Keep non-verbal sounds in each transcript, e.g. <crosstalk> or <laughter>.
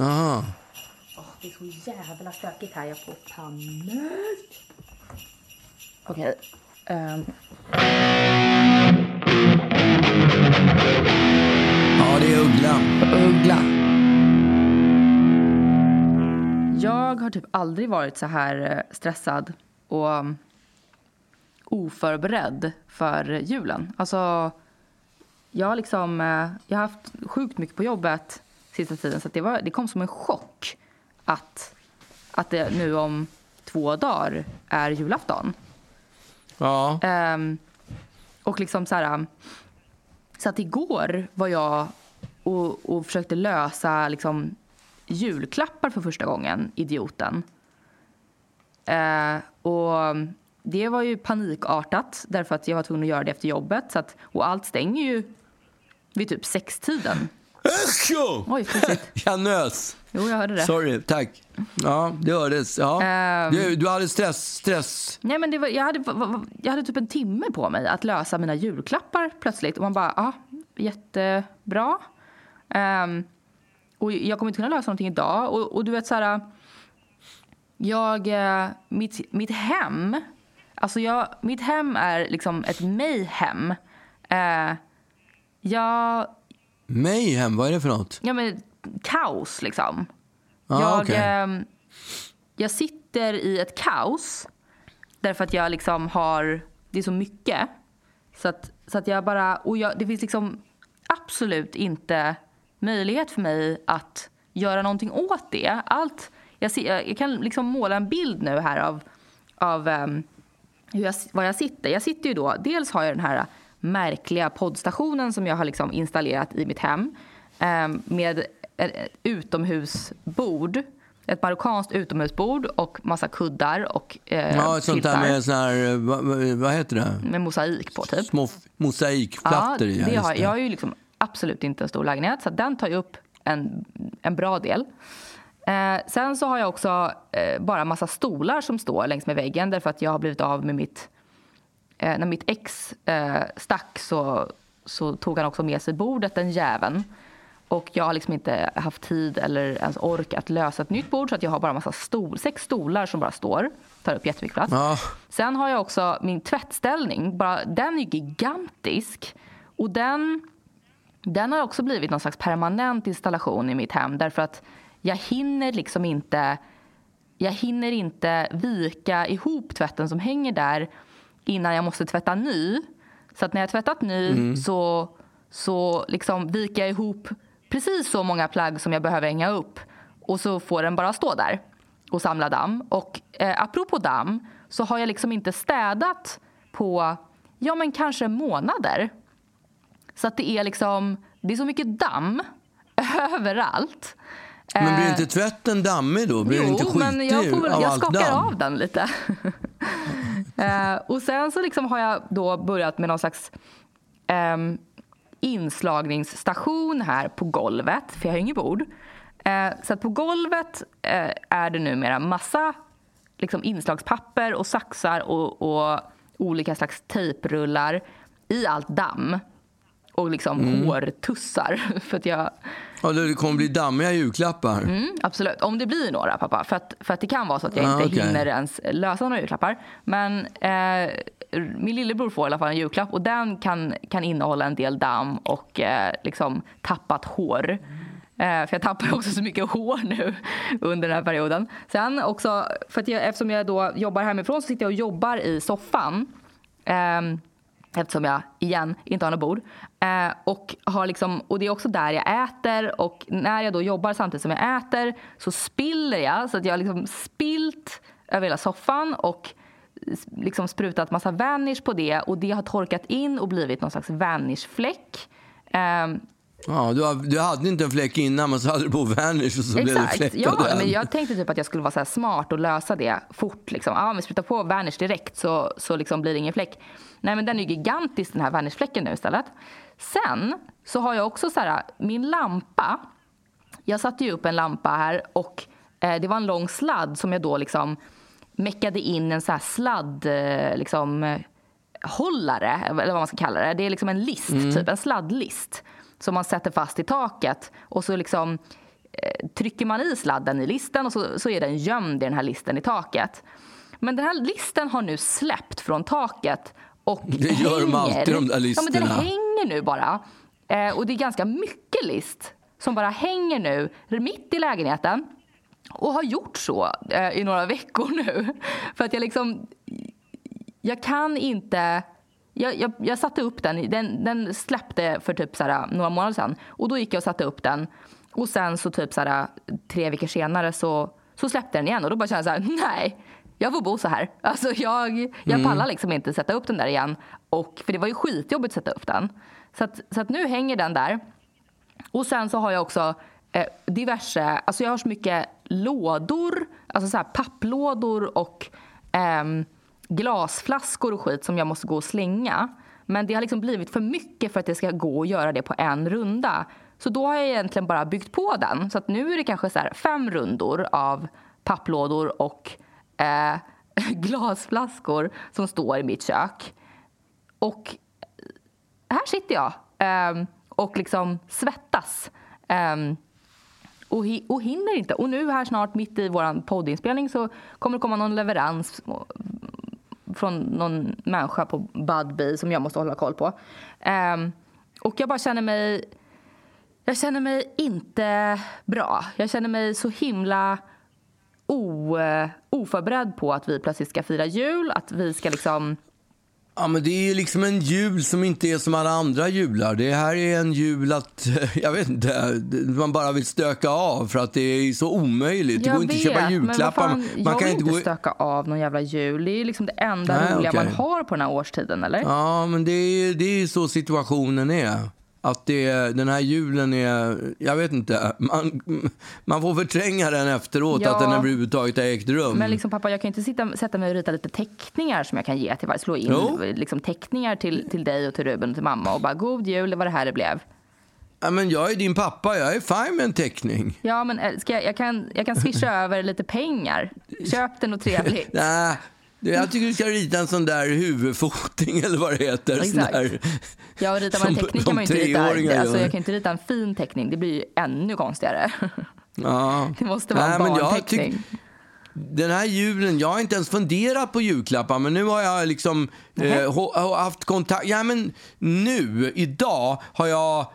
Jaha. Åh, det är så jävla stökigt här. Jag får panik. Okej. ehm, Ja, det är Uggla. Uggla. Jag har typ aldrig varit så här eh, stressad och um, oförberedd för julen. Alltså, jag har liksom, eh, jag har haft sjukt mycket på jobbet sista tiden så det, var, det kom som en chock att, att det nu om två dagar är julafton. Ja. Ehm, och liksom så här... Så att igår var jag och, och försökte lösa liksom, julklappar för första gången, idioten. Eh, och det var ju panikartat därför att jag var tvungen att göra det efter jobbet. Så att, och allt stänger ju vid typ sextiden. Echo! Oj, plötsligt. <laughs> Jag nös. Jo, jag hörde det. Sorry, tack. Ja, det hördes. Ja. Ehm. Du, du hade stress, stress. Nej, men var, jag, hade, jag hade typ en timme på mig att lösa mina julklappar plötsligt. Och man bara, ja, jättebra. Um, och jag kommer inte kunna lösa någonting idag. Och, och du vet så här, jag, eh, mitt, mitt hem, alltså jag, mitt hem är liksom ett mayhem. Uh, jag, Mayhem, vad är det för något? ja men kaos liksom. Ja, jag, okej. ehm, jag sitter i ett kaos därför att jag liksom har, det är så mycket. Så att, så att jag bara, och jag, det finns liksom absolut inte möjlighet för mig att göra någonting åt det. Allt, jag, ser, jag kan liksom måla en bild nu här av, av ehm, hur jag, var jag sitter. Jag sitter ju då, dels har jag den här märkliga poddstationen som jag har liksom installerat i mitt hem ehm, med ett utomhusbord. Ett marockanskt utomhusbord och massa kuddar och eh, Ja, sånt där med sån här, vad, vad- vad heter det? med mosaik på typ. Små mosaikplattor. Ja, det har, jag har ju liksom absolut inte en stor lägenhet så den tar ju upp en, en bra del. Eh, sen så har jag också eh, bara massa stolar som står längs med väggen därför att jag har blivit av med mitt... Eh, när mitt ex eh, stack så, så tog han också med sig bordet, den jäveln. Och jag har liksom inte haft tid eller ens ork att lösa ett nytt bord så att jag har bara massa stol, sex stolar som bara står. Tar upp jättemycket plats. Ja. Sen har jag också min tvättställning. Bara, den är gigantisk. Och den, den har också blivit någon slags permanent installation i mitt hem. Därför att jag hinner liksom inte jag hinner inte vika ihop tvätten som hänger där innan jag måste tvätta ny. Så att när jag har tvättat ny så, så liksom viker jag ihop precis så många plagg som jag behöver hänga upp. Och så får den bara stå där och samla damm. Och eh, apropå damm så har jag liksom inte städat på ja men kanske månader. Så att det är liksom, det är så mycket damm <laughs> överallt. Men blir Eh, inte tvätten dammig då? Blir inte Jo, skitig men jag, får av jag skakar damm? av den lite. <laughs> <laughs> eh, och sen så liksom har jag då börjat med någon slags eh, inslagningsstation här på golvet, för jag har inget bord. Eh, så att på golvet eh, är det numera massa liksom, inslagspapper och saxar och, och olika slags tejprullar i allt damm. Och liksom Mm. hårtussar. <laughs> För att jag, Ja, det kommer bli dammiga julklappar. Mm, absolut. Om det blir några, pappa. För att, för att det kan vara så att jag Ah, inte okej. hinner ens lösa några julklappar. Men eh, min lillebror får i alla fall en julklapp och den kan, kan innehålla en del damm och eh, liksom tappat hår. Eh, för jag tappar <laughs> också så mycket hår nu under den här perioden. Sen också, för att jag, eftersom jag då jobbar hemifrån så sitter jag och jobbar i soffan. Ehm, Eftersom jag, igen, inte har något bord. Eh, och, har liksom, och det är också där jag äter. Och när jag då jobbar samtidigt som jag äter så spiller jag. Så att jag har liksom spilt över hela soffan och liksom sprutat massa vanish på det. Och det har torkat in och blivit någon slags vanishfläck. Eh, Ja, du, du hade inte en fläck innan, men så hade du på Vanish och så blev Exakt. fläckar Ja, där. men jag tänkte typ att jag skulle vara så här smart och lösa det fort. Liksom. Ja, om vi sprutar på Vanish direkt så, så liksom blir det ingen fläck. Nej, men den är gigantisk den här Vanish-fläcken nu istället. Sen så har jag också så här, min lampa. Jag satte ju upp en lampa här och eh, det var en lång sladd som jag då liksom meckade in en så här sladd, eh, liksom eh, hållare, eller vad man ska kalla det. Det är liksom en list, typ en sladdlist som man sätter fast i taket och så liksom eh, trycker man i sladden i listen och så, så är den gömd i den här listen i taket. Men den här listen har nu släppt från taket och Det gör de alltid, de där Ja, men listerna. den hänger nu bara. Eh, och det är ganska mycket list som bara hänger nu mitt i lägenheten och har gjort så eh, i några <laughs> veckor nu. För att jag liksom... Jag kan inte... Jag, jag, jag satte upp den. den. Den släppte för typ så här, några månader sedan. Och Då gick jag och satte upp den. Och sen så typ så här, tre veckor senare så, så släppte den igen. Och Då bara kände jag så här, <laughs> nej, jag får bo så här. Alltså jag, jag pallar liksom inte sätta upp den där igen. Och, för det var ju skitjobbigt att sätta upp den. Så, att, så att nu hänger den där. Och sen så har jag också eh, diverse, alltså jag har så mycket lådor, alltså så här papplådor och ehm, glasflaskor och skit som jag måste gå och slänga. Men det har liksom blivit för mycket för att det ska gå att göra det på en runda. Så då har jag egentligen bara byggt på den. Så att nu är det kanske så här fem rundor av papplådor och eh, <laughs> glasflaskor som står i mitt kök. Och här sitter jag eh, och liksom svettas. Eh, och, hi- och hinner inte. Och nu här snart mitt i vår poddinspelning så kommer det komma någon leverans från någon människa på Budbee som jag måste hålla koll på. Um, och jag bara känner mig... Jag känner mig inte bra. Jag känner mig så himla o, eh, oförberedd på att vi plötsligt ska fira jul. Att vi ska liksom... Ja, men det är ju liksom en jul som inte är som alla andra jular. Det här är en jul att, <laughs> jag vet inte, man bara vill stöka av för att det är så omöjligt. Det går inte att köpa julklappar. Fan, man jag kan vill inte gå... stöka av någon jävla jul. Det är ju liksom det enda Nej, roliga okej. man har på den här årstiden, eller? Ja, men det är, det är så situationen är. Att det, den här julen är, jag vet inte, man, man får förtränga den efteråt Ja. att den överhuvudtaget har ägt rum. Men liksom, pappa, jag kan ju inte sitta, sätta mig och rita lite teckningar som jag kan ge till varje, slå in Jo. liksom, teckningar till, till dig och till Ruben och till mamma och bara god jul, det var det här det blev. ja, men jag är din pappa, jag är fine med en teckning. Ja, men eh, ska jag, jag, kan, jag kan swisha <laughs> över lite pengar. Köp det något trevligt. <laughs> Nej, jag tycker du ska rita en sån där huvudfoting eller vad det heter. Sån Exakt. där, Ja, och ritar man en teckning kan man ju inte rita, alltså, jag kan inte rita en fin teckning, det blir ju ännu konstigare. ja. <laughs> Det måste vara Nej, en barnteckning. Den här julen, jag har inte ens funderat på julklappar, men nu har jag liksom eh, haft kontakt. Ja, men nu, idag, har jag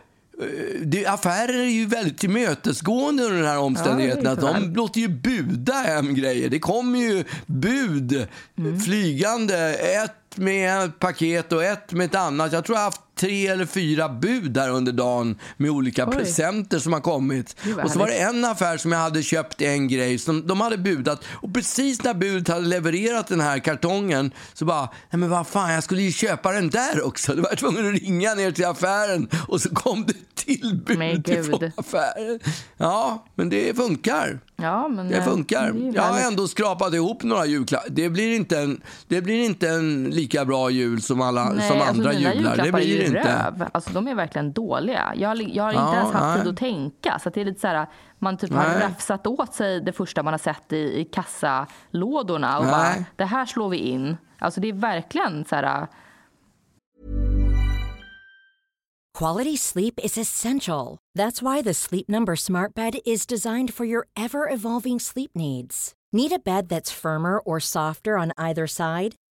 det, affärer är ju väldigt tillmötesgående under den här omständigheten. Ja, att de låter ju buda hem grejer. Det kommer ju bud Mm. flygande. Ett med ett paket och ett med ett annat. Jag tror jag haft tre eller fyra bud där under dagen med olika Oj. presenter som har kommit. Och så var det en affär som jag hade köpt en grej som de hade budat och precis när budet hade levererat den här kartongen så bara, nej men vad fan, jag skulle ju köpa den där också. Då var jag tvungen att ringa ner till affären och så kom det till bud från affären. Ja, men det funkar. Ja, men, Det eh, funkar. det Jag har ändå skrapat ihop några julklappar. Det blir inte en, det blir inte en lika bra jul som, alla, Nej, som alltså andra mina jular. Det blir inte. röv. Alltså, de är verkligen dåliga. Jag har, jag har Ja, inte ens haft nej. tid att tänka. Så att det är lite så här, man typ har Nej. räfsat åt sig det första man har sett i, i kassalådorna och Nej. bara, det här slår vi in. Alltså det är verkligen så här, Quality sleep is essential. That's why the Sleep Number Smart Bed is designed for your ever evolving sleep needs. Need a bed that's firmer or softer on either side?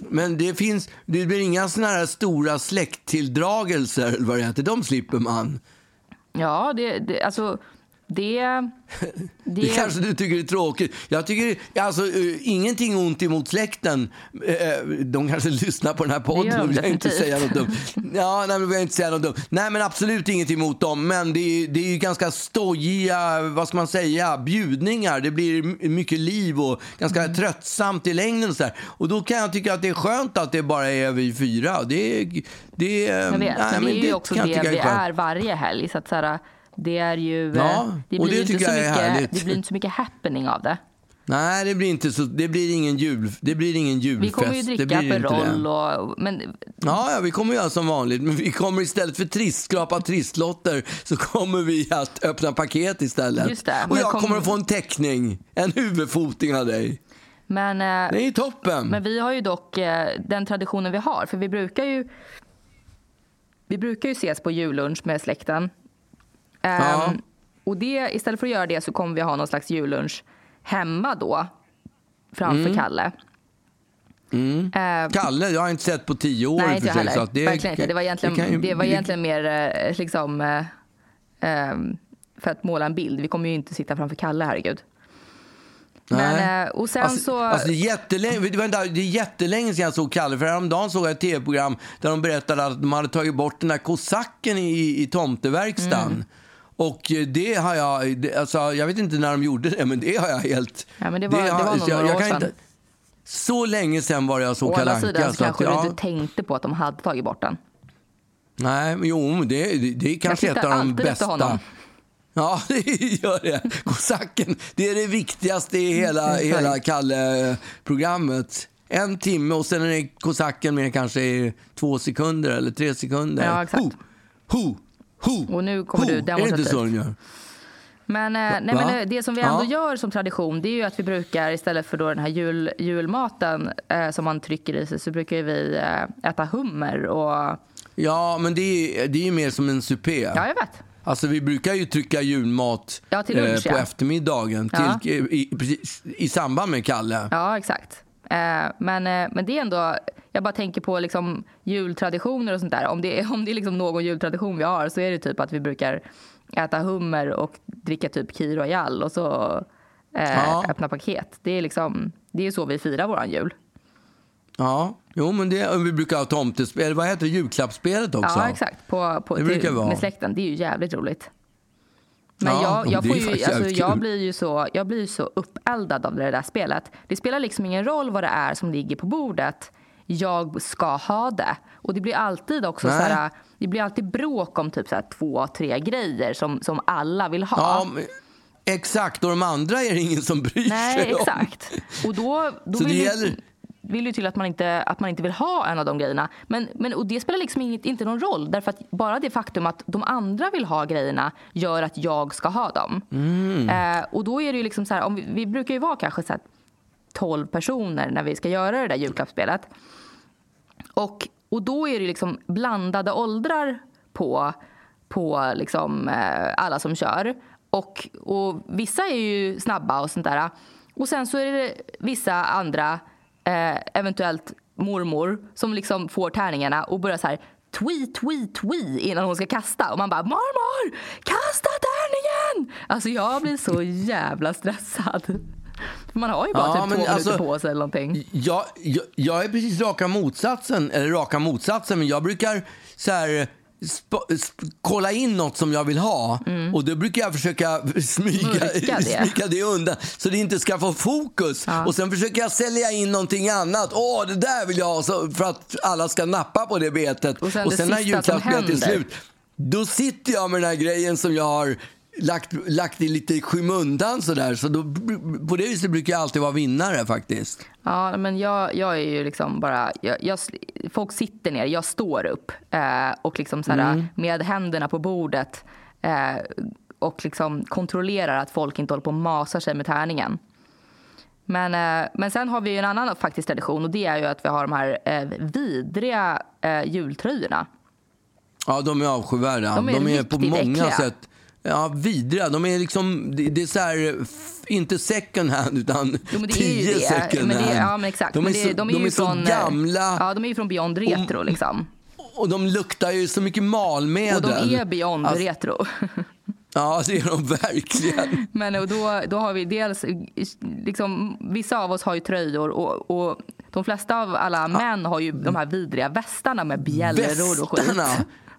Men det finns, det blir inga såna här stora släkttilldragelser eller vad det heter. De slipper man. Ja, det, det, alltså det... <laughs> Det, det kanske du tycker är tråkigt. Jag tycker, alltså, uh, ingenting ont emot släkten. Uh, de kanske lyssnar på den här podden. Det vill jag inte säga något dumt. <laughs> Ja, nej, vill jag inte säga något dumt. Nej, men absolut inget emot dem. Men det är, det är ju ganska stojiga, vad ska man säga, bjudningar. Det blir mycket liv och ganska mm. tröttsamt i längden. Och, så här. och då kan jag tycka att det är skönt att det bara är vi fyra. Det, det, jag vet, nej, men det är ju det också det vi är varje helg. Så att, så här, det är ju... Ja, eh, det blir, det inte så mycket, det blir inte så mycket happening av det. Nej, det blir, inte så, det blir, ingen, jul, det blir ingen julfest. Vi kommer ju dricka Aperol och... Men... Ja, ja, vi kommer göra som vanligt. Men vi kommer istället för trist, skrapa tristlotter så kommer vi att öppna paket istället. Just det, och jag kom... kommer att få en teckning, en huvudfoting av dig. Men, eh, det är toppen. Men vi har ju dock eh, den traditionen vi har. För vi brukar ju, vi brukar ju ses på jullunch med släkten. Ja. Um, och det, istället för att göra det så kommer vi ha någon slags jullunch hemma då framför mm. Kalle. Mm. Uh, Kalle, jag har inte sett på tio år. Nej, inte jag heller. Det, Verkligen inte. Det var egentligen, det, var egentligen mer uh, liksom, um, för att måla en bild. Vi kommer ju inte sitta framför Kalle, herregud. Men, och sen alltså, så... Alltså det, är jättelänge, det är jättelänge sedan jag såg Kalle. För häromdagen såg jag ett tv-program där de berättade att de hade tagit bort den där kosacken i, i tomteverkstan. Mm. Och det har jag, alltså, jag vet inte när de gjorde det, men det har jag helt... Ja, men det var, det, har, det var nog jag, några år sedan. Inte, så länge sedan var jag så Kalle Anka. Å andra sidan så kanske ja. du inte tänkte på att de hade tagit bort den. Nej, men jo, det, det, det är kanske ett av de bästa. Honom. Ja, <laughs> det gör det. Kosacken, det är det viktigaste i hela, mm, hela Kalle-programmet. En timme och sen är kosacken med kanske två sekunder eller tre sekunder. Ja, exakt. Ho, ho, Ho, och nu kommer ho. du demonstrativt. Är det inte så de gör? Men, eh, nej, men eh, det som vi ändå ja. gör som tradition det är ju att vi brukar istället för då den här jul, julmaten eh, som man trycker i sig så brukar vi eh, äta hummer och... Ja, men det är, det är mer som en supé. Ja, jag vet. Alltså vi brukar ju trycka julmat ja, lunch, eh, på ja. eftermiddagen till, i, i, i, samband med Kalle. Ja, exakt. Eh, men, men det är ändå jag bara tänker på liksom jultraditioner och sånt där. Om det är, <laughs> om det är liksom någon jultradition vi har så är det typ att vi brukar äta hummer och dricka typ Kir Royal och så eh, ja. öppna paket. Det är liksom, det är så vi firar våran jul. Ja, jo men det, vi brukar ha tomtespel, vad heter det, julklappsspelet också? Ja exakt, på, på, till, med släkten. Det är ju jävligt roligt. Men ja, jag, jag, får ju, alltså, jag, blir ju så, jag blir så uppeldad av det där spelet. Det spelar liksom ingen roll vad det är som ligger på bordet jag ska ha det. Och det blir alltid också så här, det blir alltid bråk om typ så här två, tre grejer som, som alla vill ha. Ja, men, exakt, och de andra är det ingen som bryr Nej, sig om. Exakt. Och då, då så det gäller... vill ju till att man, inte, att man inte vill ha en av de grejerna. Men, men, och det spelar liksom inget, inte någon roll. Därför att bara det faktum att de andra vill ha grejerna gör att jag ska ha dem. Mm. Eh, och då är det ju liksom så här, om vi, vi brukar ju vara kanske så här 12 personer när vi ska göra det där julklappsspelet. Och, och då är det liksom blandade åldrar på, på liksom, eh, alla som kör. Och, och vissa är ju snabba och sånt där. Och sen så är det vissa andra, eh, eventuellt mormor, som liksom får tärningarna och börjar så här tweet, tweet, tweet innan hon ska kasta. Och man bara mormor, kasta tärningen! Alltså jag blir så jävla stressad. Man har ju bara ja, typ två minuter alltså, på sig eller någonting. Jag, jag, jag, är precis raka motsatsen, eller raka motsatsen, men jag brukar så här kolla in något som jag vill ha mm. och då brukar jag försöka smyga, det. smyga det undan så det inte ska få fokus. Ja. Och sen försöker jag sälja in någonting annat. Åh, det där vill jag ha så, för att alla ska nappa på det betet. Och sen, och sen när julklappsbetet är slut, då sitter jag med den här grejen som jag har lagt, lagt i lite skymundan sådär. Så då, på det viset brukar jag alltid vara vinnare faktiskt. Ja, men jag, jag är ju liksom bara... Jag, jag, folk sitter ner, jag står upp eh, och liksom såhär, mm. med händerna på bordet eh, och liksom kontrollerar att folk inte håller på och masar sig med tärningen. Men, eh, men sen har vi en annan faktiskt tradition och det är ju att vi har de här eh, vidriga eh, jultröjorna. Ja, de är avskyvärda. De är, de är på många äckliga. sätt Ja, vidriga. De är liksom, det, det är så här, inte second hand utan jo, tio second Ja, men exakt. De är, så, de är, de är från, så gamla. Ja, de är ju från Beyond Retro och, liksom. och de luktar ju så mycket malmedel. Och de är beyond Alltså- retro. <laughs> Ja, det är de verkligen. <laughs> Men och då, då har vi dels, liksom, vissa av oss har ju tröjor och, och de flesta av alla män har ju de här vidriga västarna med bjällror och skit.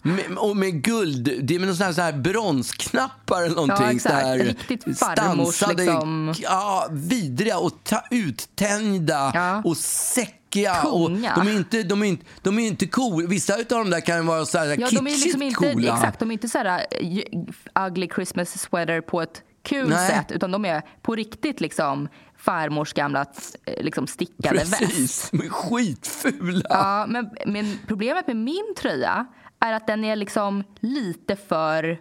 Med, och med guld, det är med någon sån här, sån här bronsknappar eller någonting. exakt. så här Riktigt farmors, stansade, liksom. Ja, vidriga och ta, uttänjda Ja. och. Och Tunga. de är inte, de är inte, de är inte cool. Vissa av dem där kan vara så här Ja, kitschigt de är liksom inte, coola. exakt, de är inte så här uh, ugly Christmas sweater på ett kul Nej. sätt utan de är på riktigt liksom farmors gamla eh, liksom stickade väst. Precis, de är skitfula. Ja, men, men problemet med min tröja är att den är liksom lite för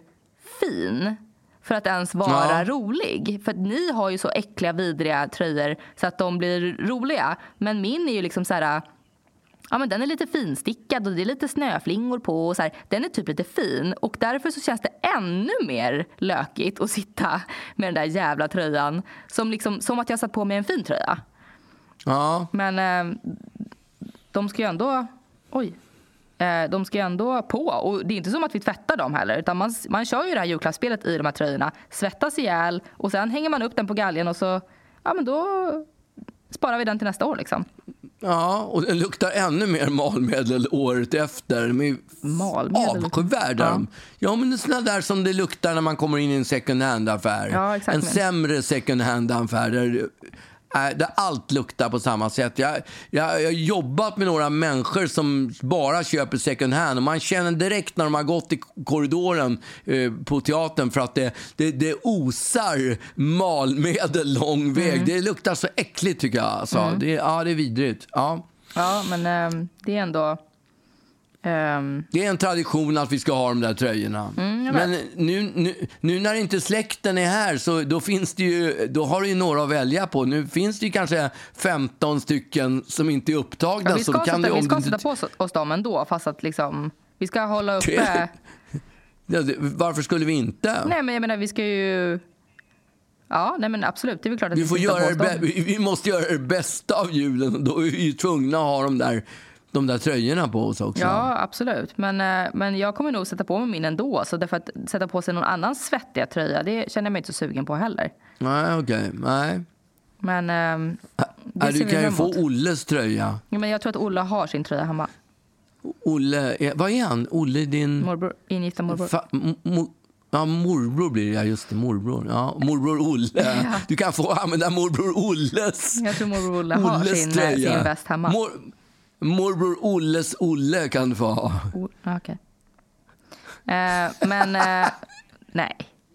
fin för att ens vara Ja. rolig. För ni har ju så äckliga, vidriga tröjor så att de blir roliga. Men min är ju liksom så här... Ja, men den är lite finstickad och det är lite snöflingor på. Och så här. Den är typ lite fin och därför så känns det ännu mer lökigt att sitta med den där jävla tröjan. Som, liksom, som att jag satt på mig en fin tröja. Ja. Men eh, de ska ju ändå... Oj. Eh, de ska ju ändå på. Och det är inte som att vi tvättar dem heller. Utan man, man kör ju det här julklappsspelet i de här tröjorna. Svettas ihjäl och sen hänger man upp den på galgen och så... Ja, men då sparar vi den till nästa år liksom. Ja, och den luktar ännu mer malmedel året efter. Är Malmedel? avskyvärda. Ja. Ja. men det är såna där som det luktar när man kommer in i en second hand-affär. Ja, en sämre second hand-affär där, äh, där allt luktar på samma sätt. Jag, jag, jag har jobbat med några människor som bara köper second hand och man känner direkt när de har gått i korridoren eh, på teatern för att det, det, det osar malmedel lång väg. Mm. Det luktar så äckligt tycker jag. Alltså. Det, ja, det är vidrigt. Ja. Ja, men eh, det är ändå... ehm, Det är en tradition att vi ska ha de där tröjorna. Mm, Men nu, nu, nu när inte släkten är här så då, finns det ju, då har du ju några att välja på. Nu finns det ju kanske 15 stycken som inte är upptagna. ja, vi ska, sätta, vi ska sätta på oss, oss dem ändå fast att liksom... Vi ska hålla uppe... <laughs> Varför skulle vi inte? Nej, men jag menar vi ska ju... Ja, nej men absolut. Det är väl klart att Vi, får göra det, vi måste göra det bästa av julen. Då är vi ju tvungna att ha de där, de där tröjorna på oss också. Ja, absolut. Men, eh, men jag kommer nog sätta på mig min ändå. Så därför att sätta på sig någon annans svettiga tröja, det känner jag mig inte så sugen på heller. Nej, okej. Nej. Men, ehm, det du kan ju få. Olles tröja. ja, men Jag tror att Olle har sin tröja hemma. Olle, är- vad är han? Olle din... Morbror, ingifta morbror. Fa, m- mo, ja, morbror blir det, ja. Just det, morbror. Ja, morbror Olle. <laughs> Du kan få använda morbror Olles Jag tror morbror Olle har Olles sin, eh, tröja. sin väst hemma. Mor, morbror Olles Olle kan du få ha. O- Okej. Eh, men eh, nej,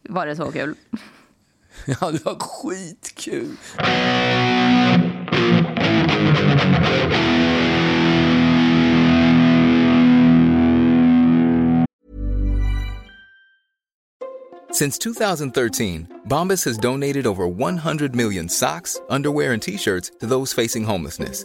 var det så kul? <laughs> Ja, det var skitkul. Since 2013, Bombas has donated over 100 million socks, underwear, and t shirts to those facing homelessness.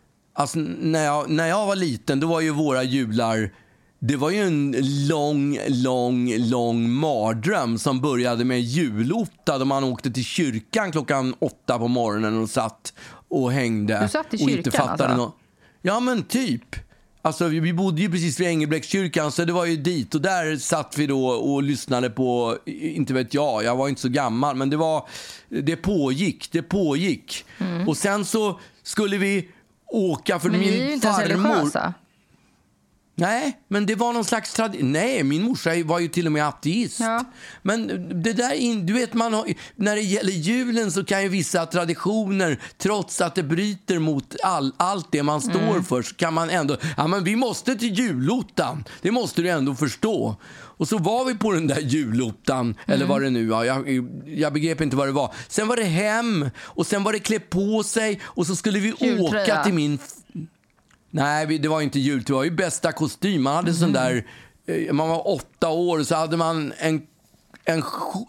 Alltså, när, jag, när jag var liten då var ju våra jular det var ju en lång, lång, lång mardröm som började med julotta då man åkte till kyrkan klockan åtta på morgonen och satt och hängde. Du satt i och inte kyrkan, fattade alltså? nå- Ja, men typ. Alltså, vi vi bodde ju precis vid Engelbrektskyrkan, så det var ju dit. Och där satt vi då och lyssnade på, inte vet jag, jag var inte så gammal, men det var, det pågick, det pågick. Och sen så skulle vi åka, för. Men min ni är ju inte ens farmor... religiösa. Nej, men det var någon slags tradition. Nej, min morsa var ju till och med ateist. Ja. Men det där, in, du vet, man har, när det gäller julen så kan ju vissa traditioner, trots att det bryter mot all, allt det man står Mm. för, så kan man ändå, ja men vi måste till julottan. Det måste du ändå förstå. Och så var vi på den där julottan, eller Mm. vad det nu var. Jag, jag begrep inte vad det var. Sen var det hem och sen var det klä på sig och så skulle vi Jultröja. åka till min Nej, det var inte jul. Det var ju bästa kostym. Man hade sån där... eh, Man var åtta år så hade man en, en,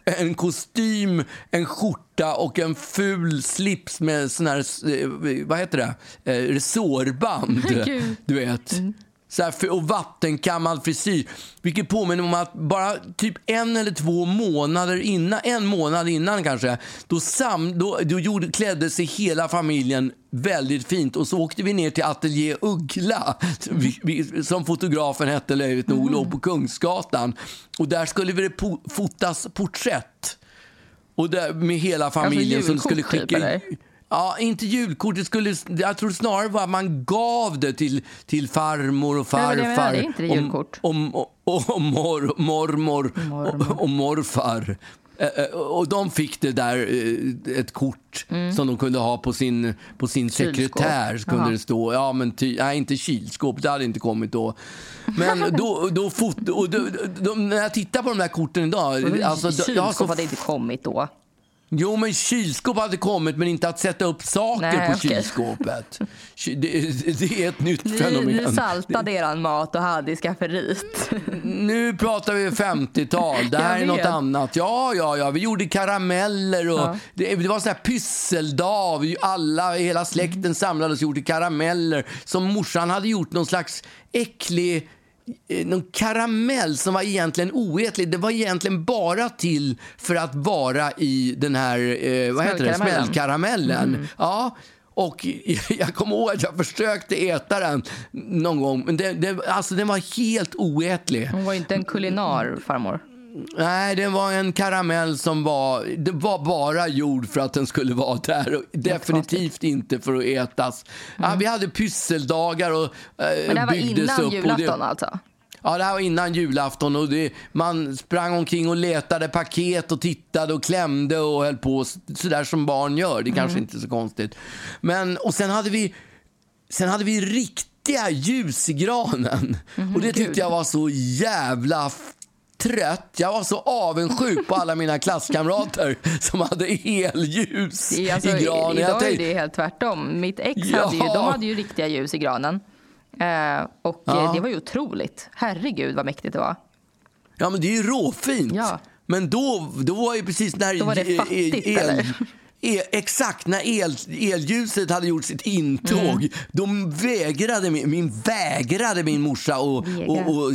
en kostym, en skjorta och en ful slips med sån här... eh, Vad heter det? Eh, resårband. <laughs> Du vet. Så här, och vattenkammad frisyr. Vilket påminner om att bara typ en eller två månader innan, en månad innan kanske, då, sam, då, då gjorde, klädde sig hela familjen väldigt fint och så åkte vi ner till Atelier Uggla, som fotografen hette löjligt nog, låg på Kungsgatan. Och där skulle vi det po, fotas porträtt. Och där, med hela familjen som julkort skulle typ, skicka... eller? Ja, inte julkort. Det skulle, jag tror snarare var att man gav det till, till farmor och det var det farfar. menade, är inte det julkort? Och, och, och, och mor, mormor och, och morfar. Och de fick det där, eh, ett kort som de kunde ha på sin, på sin Mm. Kylskåp. sekretär. Kunde det stå. Ja, men ty, nej, inte kylskåp, det hade inte kommit då. Men <laughs> då, då, fot, och då, då, när jag tittar på de där korten idag. Alltså, då- jag Kylskåp så hade inte kommit då. Jo, men kylskåp hade kommit, men inte att sätta upp saker Nej, på okej. kylskåpet. Ky- Det, det är ett nytt Ni, fenomen. ni saltade eran mat och hade i skafferiet. <laughs> Nu pratar vi 50-tal. Det här är något annat. Ja, ja, ja. Vi gjorde karameller och Ja. det, det var här pysseldag. Vi alla, hela släkten samlades och gjorde karameller som morsan hade gjort någon slags äcklig någon karamell som var egentligen oätlig. Det var egentligen bara till för att vara i den här eh, vad heter det? Smällkaramellen. smällkaramellen. Ja. Och <laughs> jag kommer ihåg att jag försökte äta den någon gång, men det, det, alltså, den var helt oätlig. Hon var inte en kulinar farmor. Nej, det var en karamell som var, det var bara gjord för att den skulle vara där. Och definitivt inte för att ätas. Ja, vi hade pysseldagar och eh, Men det här var innan upp. julafton det, alltså? Ja, det här var innan julafton. Och det, man sprang omkring och letade paket och tittade och klämde och höll på sådär som barn gör. Det är kanske inte är så konstigt. Men, och sen hade vi, sen hade vi riktiga ljus i granen. och det tyckte gud. jag var så jävla trött. Jag var så avundsjuk på alla mina klasskamrater <laughs> som hade elljus är alltså, i granen. Jag idag är tänkte- det helt tvärtom. Mitt ex Ja. hade ju, de hade ju riktiga ljus i granen. Eh, och Ja. eh, det var ju otroligt. Herregud vad mäktigt det var. Ja, men det är ju råfint. Ja. Men då, då var ju precis när... Då var det fattigt, el, eller? E, exakt, när el, elljuset hade gjort sitt intåg, Mm. då vägrade min, min, vägrade min morsa att och, och,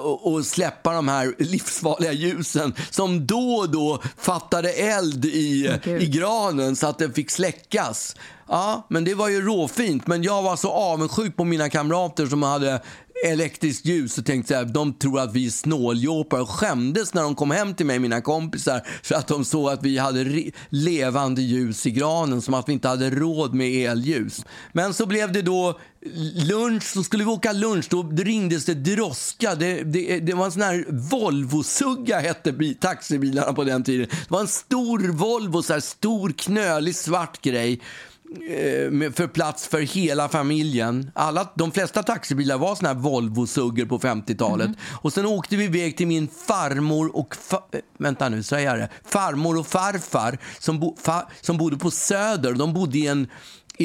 och, och släppa de här livsfarliga ljusen som då och då fattade eld i, Gud. i granen så att den fick släckas. Ja, men det var ju råfint. Men jag var så avundsjuk på mina kamrater som hade elektriskt ljus och tänkte så här, de tror att vi är snåljåpar och skämdes när de kom hem till mig, mina kompisar, för att de såg att vi hade levande ljus i granen, som att vi inte hade råd med elljus. Men så blev det då lunch, så skulle vi åka lunch, då ringdes det droska. Det, det, det var en sån här Volvo-sugga hette bi- taxibilarna på den tiden. Det var en stor Volvo, så här stor knölig svart grej för plats för hela familjen. Alla, de flesta taxibilar var såna här Volvo-suggor på 50-talet. Och sen åkte vi iväg till min farmor och... Fa, eh, vänta nu, säger jag det? Farmor och farfar som, bo, fa, som bodde på Söder. De bodde i en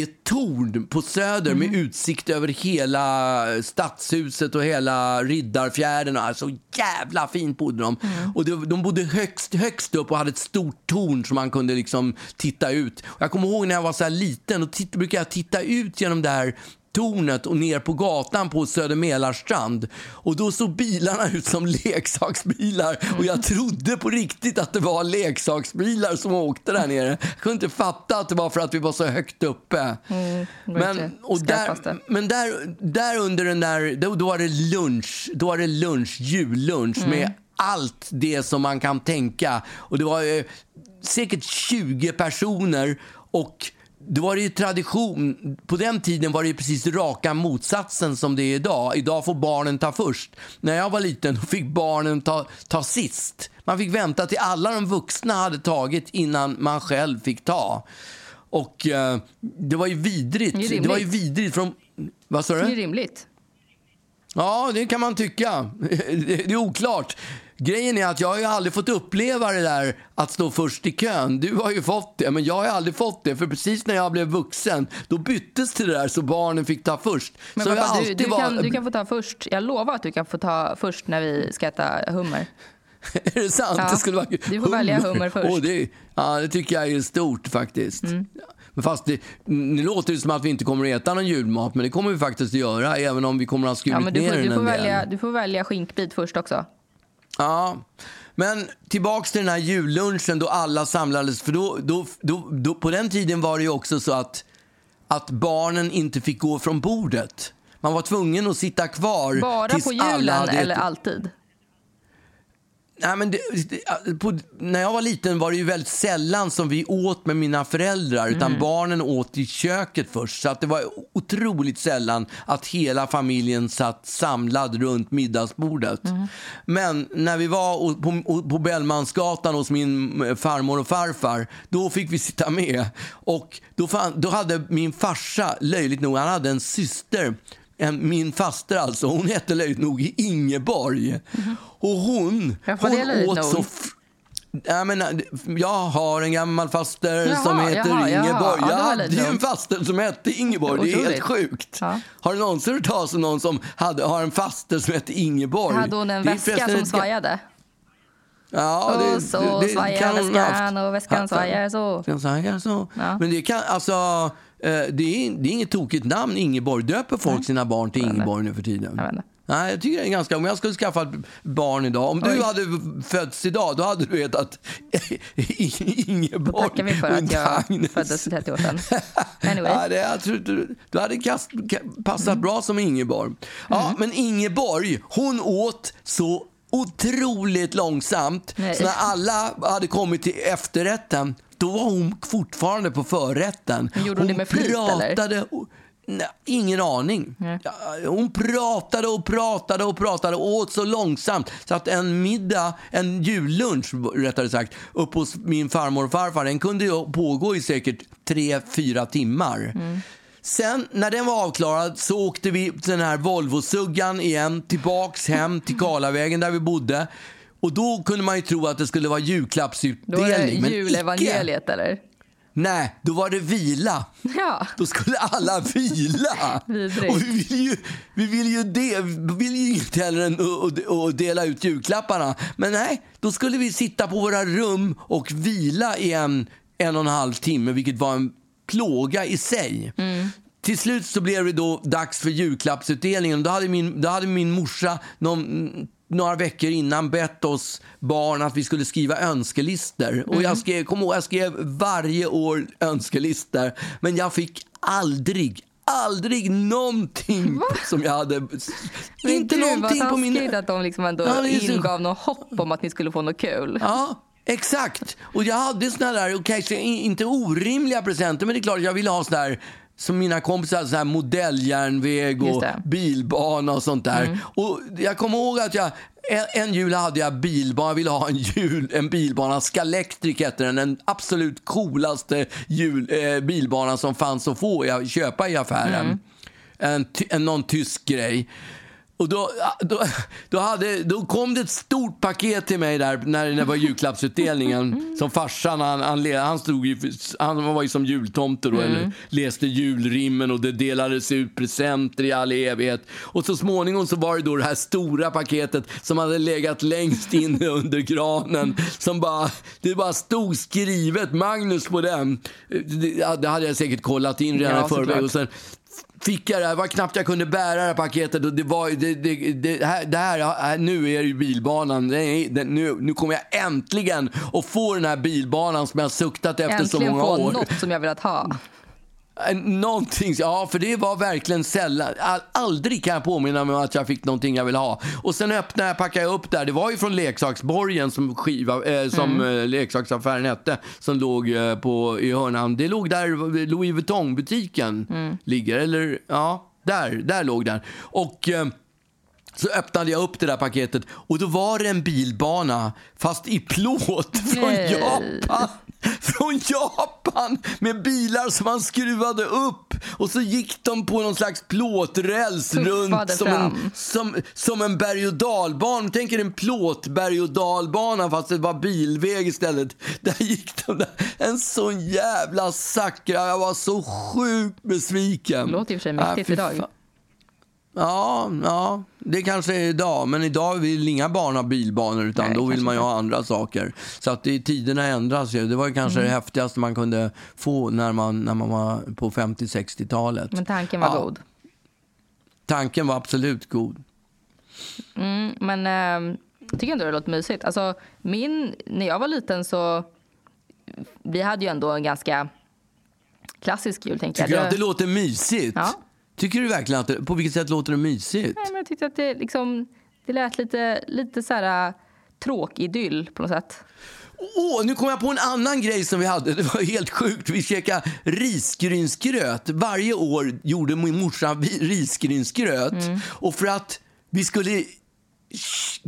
ett torn på Söder med utsikt över hela stadshuset och hela Riddarfjärden. Och så jävla fint bodde de. Och de, de bodde högst, högst upp och hade ett stort torn som man kunde liksom titta ut. Och jag kommer ihåg när jag var så här liten, och titt, brukade jag titta ut genom det här tornet och ner på gatan på Söder Mälarstrand. Och då såg bilarna ut som leksaksbilar och jag trodde på riktigt att det var leksaksbilar som åkte där nere. Jag kunde inte fatta att det var för att vi var så högt uppe. Mm, men och där, men där, där under den där, då, då var det lunch, då var det lunch, jullunch Mm. med allt det som man kan tänka. Och det var eh, säkert 20 personer och det var ju tradition. På den tiden var det ju precis raka motsatsen som det är idag. Idag får barnen ta först. När jag var liten då fick barnen ta, ta sist. Man fick vänta till alla de vuxna hade tagit innan man själv fick ta. Och eh, det var ju vidrigt. Det Det var ju vidrigt från... Vad sa du? Det är rimligt. Ja, det kan man tycka. <laughs> Det är oklart. Grejen är att jag har ju aldrig fått uppleva det där att stå först i kön. Du har ju fått det, men jag har ju aldrig fått det. För precis när jag blev vuxen, då byttes det där så barnen fick ta först. Men så pappa, du, du, var- kan, du kan få ta först. Jag lovar att du kan få ta först när vi ska äta hummer. <laughs> Är det sant? Ja, det skulle vara... du får välja hummer först. Mm. Åh, det, ja, det tycker jag är stort faktiskt. Men fast det, nu låter det som att vi inte kommer att äta någon julmat, men det kommer vi faktiskt att göra, även om vi kommer att ha skurit Ja, men du, ner får, den du, får del. välja, du får välja skinkbit först också. Ja, men tillbaks till den här jullunchen då alla samlades. För då, då, då, då, på den tiden var det ju också så att, att barnen inte fick gå från bordet. Man var tvungen att sitta kvar Bara tills på julen eller alltid? Nej, men det, det, på, när jag var liten var det ju väldigt sällan som vi åt med mina föräldrar. Utan Mm. barnen åt i köket först. Så att det var otroligt sällan att hela familjen satt samlad runt middagsbordet. Mm. Men när vi var på, på Bellmansgatan hos min eh, farmor och farfar, då fick vi sitta med. Och då, fan, då hade min farsa, löjligt nog, han hade en syster min faster alltså, hon hette löjligt nog Ingeborg. Och hon, Varför det hon åt nog? så... Jag, menar, jag har en gammal faster Jaha, som heter jaha, jaha. Ingeborg. Ja, det jag hade en faster som hette Ingeborg. Det är helt Otroligt. sjukt. Ja. Har du någonsin hört talas om någon som hade, har en faster som heter Ingeborg? Hade hon en Det väska som ett svajade? Ja, och så svajar kan hon ha väskan och väskan Ja, svajar så. Svajar så. Ja. Men det kan, alltså, det är, det är inget tokigt namn, Ingeborg. Döper folk sina barn till. Ingeborg nu för tiden? Jag. Nej, jag tycker det är ganska... Om jag skulle skaffa ett barn idag, om du Oj. hade fötts idag, då hade du hetat <laughs> Ingeborg. Tackar vi för att jag Agnes. föddes för 30 år sedan. Anyway. Ja, det, jag tror, du, du hade kast, ka- passat bra som Ingeborg. Ja, Mm. men Ingeborg, hon åt så otroligt långsamt. Nej. Så när alla hade kommit till efterrätten, då var hon fortfarande på förrätten. Gjorde hon det med flit, eller? pratade, och- Nej, ingen aning. Nej. Hon pratade och pratade och pratade och åt så långsamt så att en middag, en jullunch rättare sagt, uppe hos min farmor och farfar, den kunde ju pågå i säkert tre, fyra timmar. Sen när den var avklarad så åkte vi den här Volvo-suggan igen tillbaks hem till Karlavägen där vi bodde. Och då kunde man ju tro att det skulle vara Då julklappsutdelning. är det men julevangeliet eller? Nej, då var det vila. <laughs> Ja. Då skulle alla vila. <laughs> Och vi vill ju, vi vill ju, det, vi vill ju inget hellre än att- dela ut julklapparna. Men nej, då skulle vi sitta på våra rum och vila i en, en och en halv timme, vilket var en plåga i sig. Till slut så blev det då dags för julklappsutdelningen. Då hade min, då hade min morsa någon, några veckor innan bett oss barn att vi skulle skriva önskelistor. Och jag skrev, kom ihåg, jag skrev varje år önskelistor. Men jag fick aldrig, aldrig någonting som jag hade... Men inte gud, någonting vad på min... att de liksom ändå Ja, är så- ingav något hopp om att ni skulle få något kul. Ja, exakt. Och jag hade såna där, och kanske inte orimliga presenter, men det är klart jag ville ha såna där som mina kompisar hade, så här modelljärnväg och bilbana och sånt där. Och jag kommer ihåg att jag en, en jul hade jag bilbana, jag ville ha en, jul, en bilbana, Scalextric hette den, den absolut coolaste jul, eh, bilbanan som fanns att få, i- köpa i affären. En, ty- en, någon tysk grej. Och då, då, då, hade, då kom det ett stort paket till mig där när det var julklappsutdelningen. Som farsan, han, han, han, stod ju, han var ju som jultomte då, eller läste julrimmen och det delades ut presenter i all evighet. Och så småningom så var det då det här stora paketet som hade legat längst inne <laughs> under granen. Som bara, det bara stod skrivet Magnus på den. Det, det hade jag säkert kollat in redan Ja, i förväg. Och sen fick jag det. Det var knappt jag kunde bära det här paketet. Och det, var, det, det, det, här, det här, nu är det ju bilbanan. Nu, nu kommer jag äntligen att få den här bilbanan som jag suktat efter äntligen så många år. Äntligen få något som jag velat ha. Eh, någonting, ja för det var verkligen sällan. Aldrig kan jag påminna mig om att jag fick någonting jag ville ha. Och sen öppnade jag, packade jag upp där. Det var ju från Leksaksborgen som, skiva, eh, som mm. eh, leksaksaffären hette. Som låg eh, på, i hörnan. Det låg där Louis Vuitton-butiken mm. ligger. Eller ja, där, där låg den. Och... Eh, så öppnade jag upp det där paketet och då var det en bilbana fast i plåt <laughs> från Nej. Japan. Från Japan med bilar som man skruvade upp och så gick de på någon slags plåträls runt som en, som, som en berg och dalbana. Tänk er en plåtberg och dalbana fast det var bilväg istället. Där gick de där. En sån jävla sackra. Jag var så sjukt besviken. Det låter i och för sig mäktigt äh, idag. Ja, ja, det kanske är idag. Men idag vill inga barn ha bilbanor utan Nej, då vill man ju ha andra saker. Så att det, tiderna ändras ju. Det var ju kanske mm. det häftigaste man kunde få när man, när man var på 50-60-talet. Men tanken var ja. god? Tanken var absolut god. Mm, men äh, jag tycker ändå det låter mysigt. Alltså, min, när jag var liten så... Vi hade ju ändå en ganska klassisk jul. Tänker Tycker du att det låter mysigt? Ja. Tycker du verkligen att det, på vilket sätt låter det mysigt? Nej, men jag tyckte att det, liksom, det lät lite, lite så här, äh, tråkidyll på något sätt. Åh, oh, nu kom jag på en annan grej som vi hade. <laughs> Det var helt sjukt. Vi käkade risgrynsgröt. Varje år gjorde min morsa risgrynsgröt. Mm. Och för att vi skulle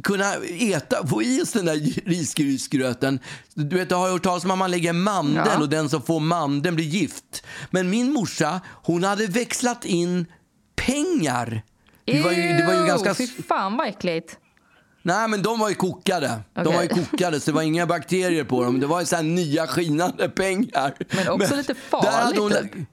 kunna äta, få i oss den där risgrynsgröten. Du vet, jag har hört talas om att man lägger mandel ja. och den som får mandeln blir gift. Men min morsa, hon hade växlat in pengar. Det var ju, det var ju ganska... Fy fan vad äckligt. Nej, men de var ju kokade. Okay. De var ju <laughs> kokade, så det var inga bakterier på dem. Det var ju så nya skinande pengar. Men också men, lite farligt. Hon, typ.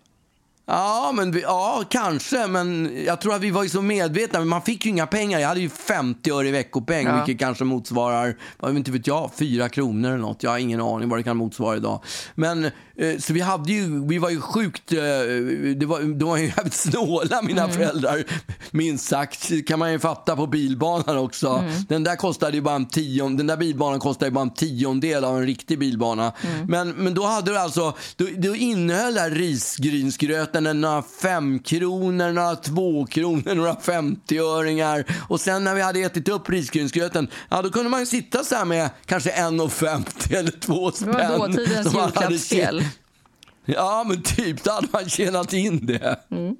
Ja, men vi, ja, kanske. Men jag tror att vi var ju så medvetna. Men man fick ju inga pengar. Jag hade ju 50 öre i veckopeng, ja. vilket kanske motsvarar, vad inte vet jag, 4 kronor eller något. Jag har ingen aning vad det kan motsvara idag. Men Eh, så vi, hade ju, vi var ju sjukt... Eh, det var, de var ju <laughs> jävligt snåla, mina mm. föräldrar. Minst sagt. kan man ju fatta på bilbanan också. Mm. Den där kostade ju bara en tion, Den där bilbanan kostade ju bara en tiondel av en riktig bilbana. Mm. Men, men då hade du alltså... Då, då innehöll där risgrynsgröten några femkronor, några tvåkronor, några femtioöringar. Och sen när vi hade ätit upp risgrynsgröten, ja då kunde man sitta så här med kanske en och femtio eller två spänn. Det var dåtidens julklappsspel. <laughs> Ja, men typ. Då hade man tjänat in det. Mm.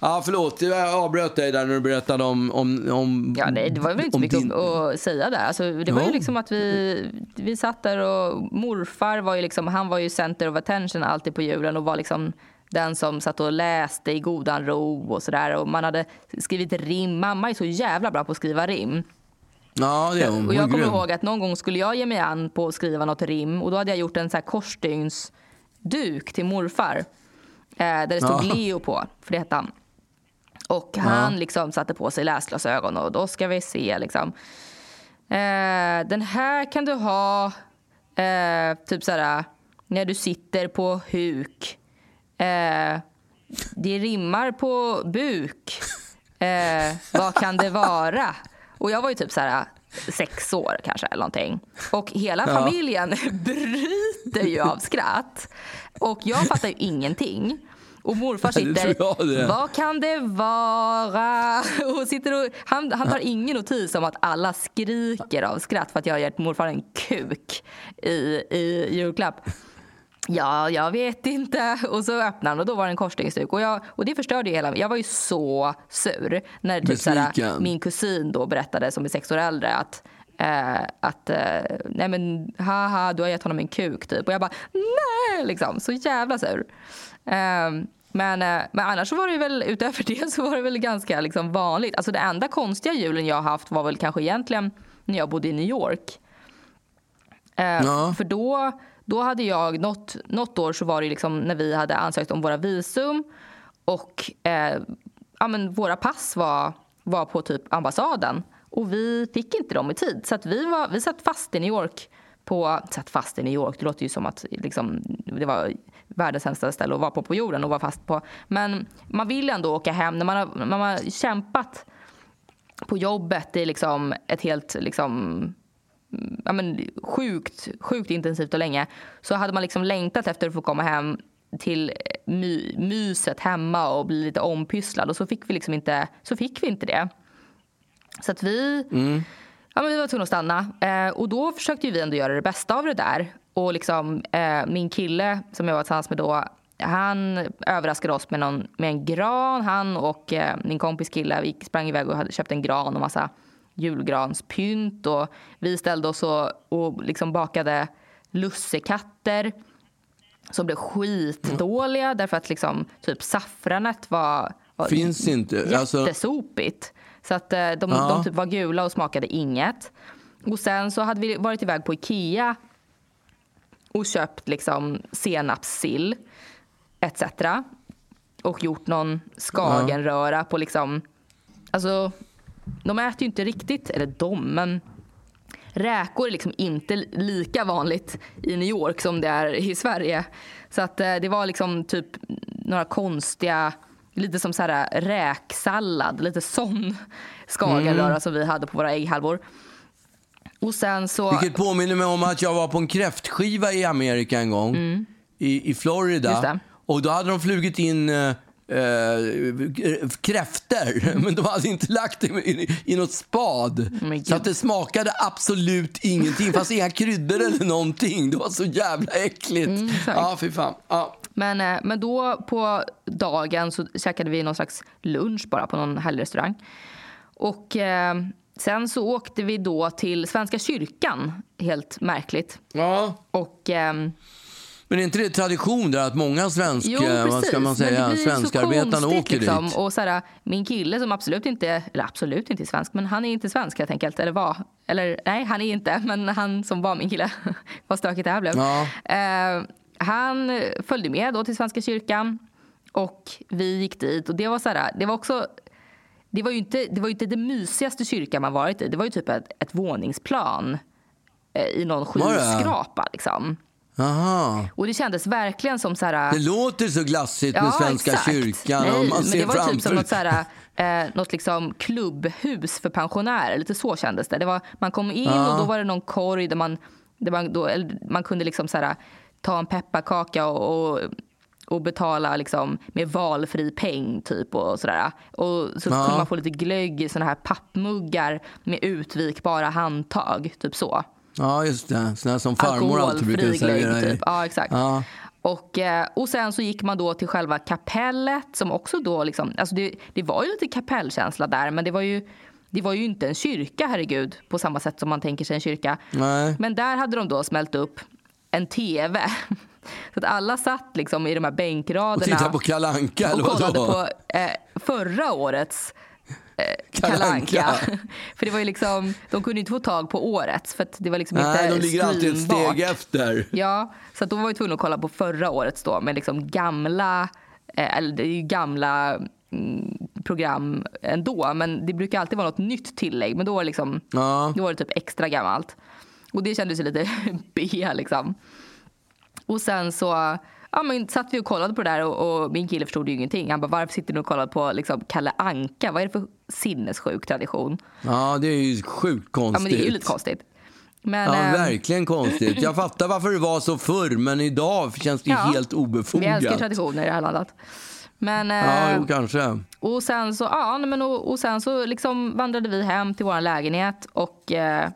Ja, förlåt. Jag avbröt dig där när du berättade om... om, om ja, nej, det var väl inte mycket din... att säga där. Alltså, det var ju liksom att vi, vi satt där och morfar var ju liksom, han var ju center of attention alltid på julen och var liksom den som satt och läste i godan ro och sådär. Och man hade skrivit rim. Mamma är så jävla bra på att skriva rim. Ja, det är hon. Och jag kommer ihåg att någon gång skulle jag ge mig an på att skriva något rim och då hade jag gjort en så här korsstygns duk till morfar eh, där det stod ja. Leo på, för det hette han. Och han ja. liksom satte på sig läsglasögon och då ska vi se liksom. Eh, den här kan du ha eh, typ såhär när du sitter på huk. Eh, det rimmar på buk. Eh, vad kan det vara? Och jag var ju typ så här sex år kanske eller någonting. Och hela ja. familjen <laughs> bryter ju av skratt. Och jag fattar ju ingenting. Och morfar sitter, vad kan det vara? <laughs> Och sitter och, han, han tar ingen notis om att alla skriker av skratt för att jag har gett morfar en kuk i, i julklapp. Ja, jag vet inte. Och så öppnade han och då var det en korsstygnsduk. Och, jag, och det förstörde ju hela... Jag var ju så sur när typ, såhär, min kusin då berättade, som är sex år äldre, att Eh, att eh, nej men haha du har gett honom en kuk typ. Och jag bara nej liksom. Så jävla sur. Eh, men, eh, men annars så var det väl utöver <laughs> det så var det väl ganska liksom, vanligt. Alltså det enda konstiga julen jag haft var väl kanske egentligen när jag bodde i New York. Eh, ja. För då då hade jag, något, något år så var det liksom när vi hade ansökt om våra visum och eh, ja, men våra pass var, var på typ ambassaden och vi fick inte dem i tid. Så att vi, var, vi satt fast i New York på, satt fast i New York, det låter ju som att liksom, det var världens sämsta ställe att vara på på jorden och vara fast på. Men man vill ändå åka hem när man har, när man har kämpat på jobbet. i liksom ett helt liksom, ja, men, sjukt, sjukt intensivt och länge. Så hade man liksom längtat efter att få komma hem till my, myset hemma och bli lite ompysslad. Och så fick vi liksom inte, så fick vi inte det. Så att vi, mm. ja, men vi var tvungna att stanna. Eh, och då försökte vi ändå göra det bästa av det där. Och liksom, eh, min kille som jag var tillsammans med då, han överraskade oss med, någon, med en gran. Han och eh, min kompis kille vi sprang iväg och hade köpt en gran och massa julgranspynt. Och vi ställde oss och, och liksom bakade lussekatter som blev skitdåliga mm. därför att liksom, typ saffranet var, var Finns inte. Alltså- jättesopigt. Så att eh, de, ja. de typ var gula och smakade inget. Och sen så hade vi varit iväg på Ikea och köpt liksom senapssill etc. Och gjort någon skagenröra ja. på liksom... Alltså, de äter ju inte riktigt, eller de, men räkor är liksom inte lika vanligt i New York som det är i Sverige. Så att eh, det var liksom typ några konstiga, lite som så här räksallad, lite sån skagenröra mm. som vi hade på våra ägghalvor. Och sen så... Vilket påminner mig om att jag var på en kräftskiva i Amerika en gång. Mm. I, I Florida. Och då hade de flugit in eh, kräfter, <laughs> men de hade inte lagt det i, i något spad. så att det smakade absolut ingenting. Fanns inga kryddor eller någonting. Det var så jävla äckligt. Mm, ja, fy fan. Ja. Men, eh, men då på dagen så käkade vi någon slags lunch bara på någon härlig restaurang. Och eh, sen så åkte vi då till Svenska kyrkan, helt märkligt. Ja. Och... Eh, men är inte det tradition där att många svensk, jo, eh, vad ska man säga, svenskarbetarna åker liksom. dit? Och så här, min kille som absolut inte, eller absolut inte är svensk, men han är inte svensk helt enkelt, eller var. Eller nej, han är inte, men han som var min kille, <laughs> vad stökigt det här blev. Ja. Eh, han följde med då till Svenska kyrkan och vi gick dit och det var så här, det var också det var ju inte det, var inte det mysigaste kyrkan man varit i. Det var ju typ ett, ett våningsplan eh, i någon skyskrapa. Liksom. Aha. Och det kändes verkligen som så här... Det låter så glassigt med ja, Svenska exakt. kyrkan. Nej, och man men ser det var framför... typ som något, så här, eh, något liksom klubbhus för pensionärer. Lite så kändes det. det var, man kom in ja. och då var det någon korg där man, där man, då, man kunde liksom så här, ta en pepparkaka och, och och betala liksom med valfri peng typ och sådär. Och så ja. kunde man få lite glögg i såna här pappmuggar med utvikbara handtag, typ så. Ja, just det. Såna som farmor alltid brukar servera typ. Ja, exakt. Ja. Och, eh, och sen så gick man då till själva kapellet som också då liksom, alltså det, det var ju lite kapellkänsla där men det var ju det var ju inte en kyrka, herregud, på samma sätt som man tänker sig en kyrka. Nej. Men där hade de då smält upp en tv. <laughs> Så att alla satt liksom i de här bänkraderna. Och tittade på Kalanka vad kollade på eh, förra årets eh, Kalanka. <laughs> för det var ju liksom, de kunde inte få tag på årets för det var liksom Nej, inte de ligger alltid ett steg efter. Ja, så då var vi tvungna att kolla på förra årets då med liksom gamla, eh, eller det är ju gamla mm, program ändå men det brukar alltid vara något nytt tillägg men då var det liksom, ja. då var det typ extra gammalt. Och det kändes ju lite <laughs> B liksom. Och sen så ja, men satt vi och kollade på det där och, och min kille förstod ju ingenting. Han bara, varför sitter du och kollar på liksom, Kalle Anka? Vad är det för sinnessjuk tradition? Ja, det är ju sjukt konstigt. Ja, men det är ju lite konstigt. Men, ja, äh, verkligen konstigt. Jag fattar varför det var så förr, men idag känns det ja, helt obefogat. Vi älskar traditioner i det här landet. Men, ja, eh, jo, kanske. Och sen så, ja, men, och, och sen så liksom vandrade vi hem till vår lägenhet och eh,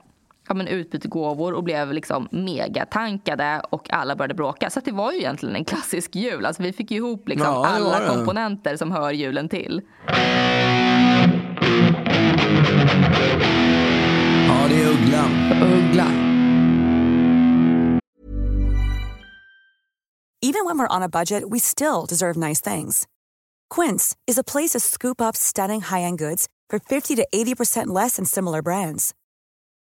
ja, men utbytte gåvor och blev liksom megatankade och alla började bråka. Så det var ju egentligen en klassisk jul. Alltså, vi fick ihop liksom ja, alla komponenter som hör julen till. Ja, det är Uggla. Uggla. Even when we're on a budget we still deserve nice things. Quince is a place to scoop up stunning high-end goods for 50 to 80% less than similar brands.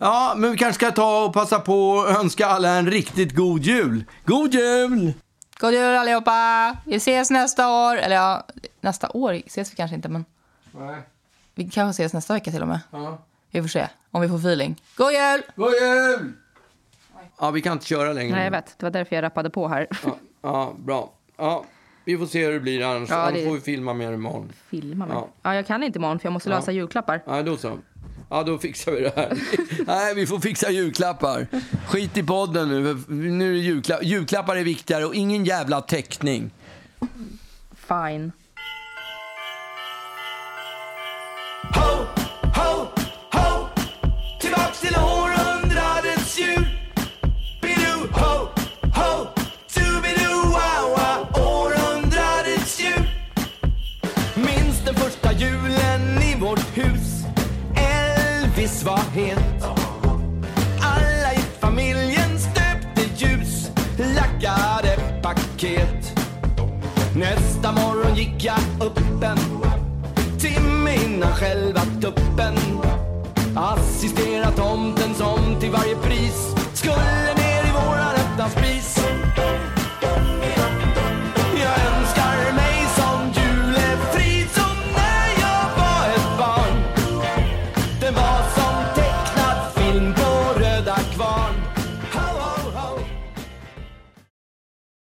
Ja, men vi kanske ska ta och passa på att önska alla en riktigt god jul. God jul! God jul allihopa! Vi ses nästa år. Eller ja, nästa år ses vi kanske inte, men Nej. vi kanske ses nästa vecka till och med. Ja. Vi får se om vi får feeling. God jul! God jul! Ja, vi kan inte köra längre. Nej, jag vet. Det var därför jag rappade på här. Ja, ja, bra. Ja, vi får se hur det blir annars. Ja, annars det- får vi filma mer imorgon. Filma mig. Ja. Ja. jag kan inte imorgon för jag måste lösa julklappar. Ja, då så. Ja, då fixar vi det här. <laughs> Nej, vi får fixa julklappar. Skit i podden nu. Nu är det julklappar. Julklappar är viktigare och ingen jävla teckning. Fine. Gick jag upp en timme innan själva tuppen. Assistera tomten som till varje pris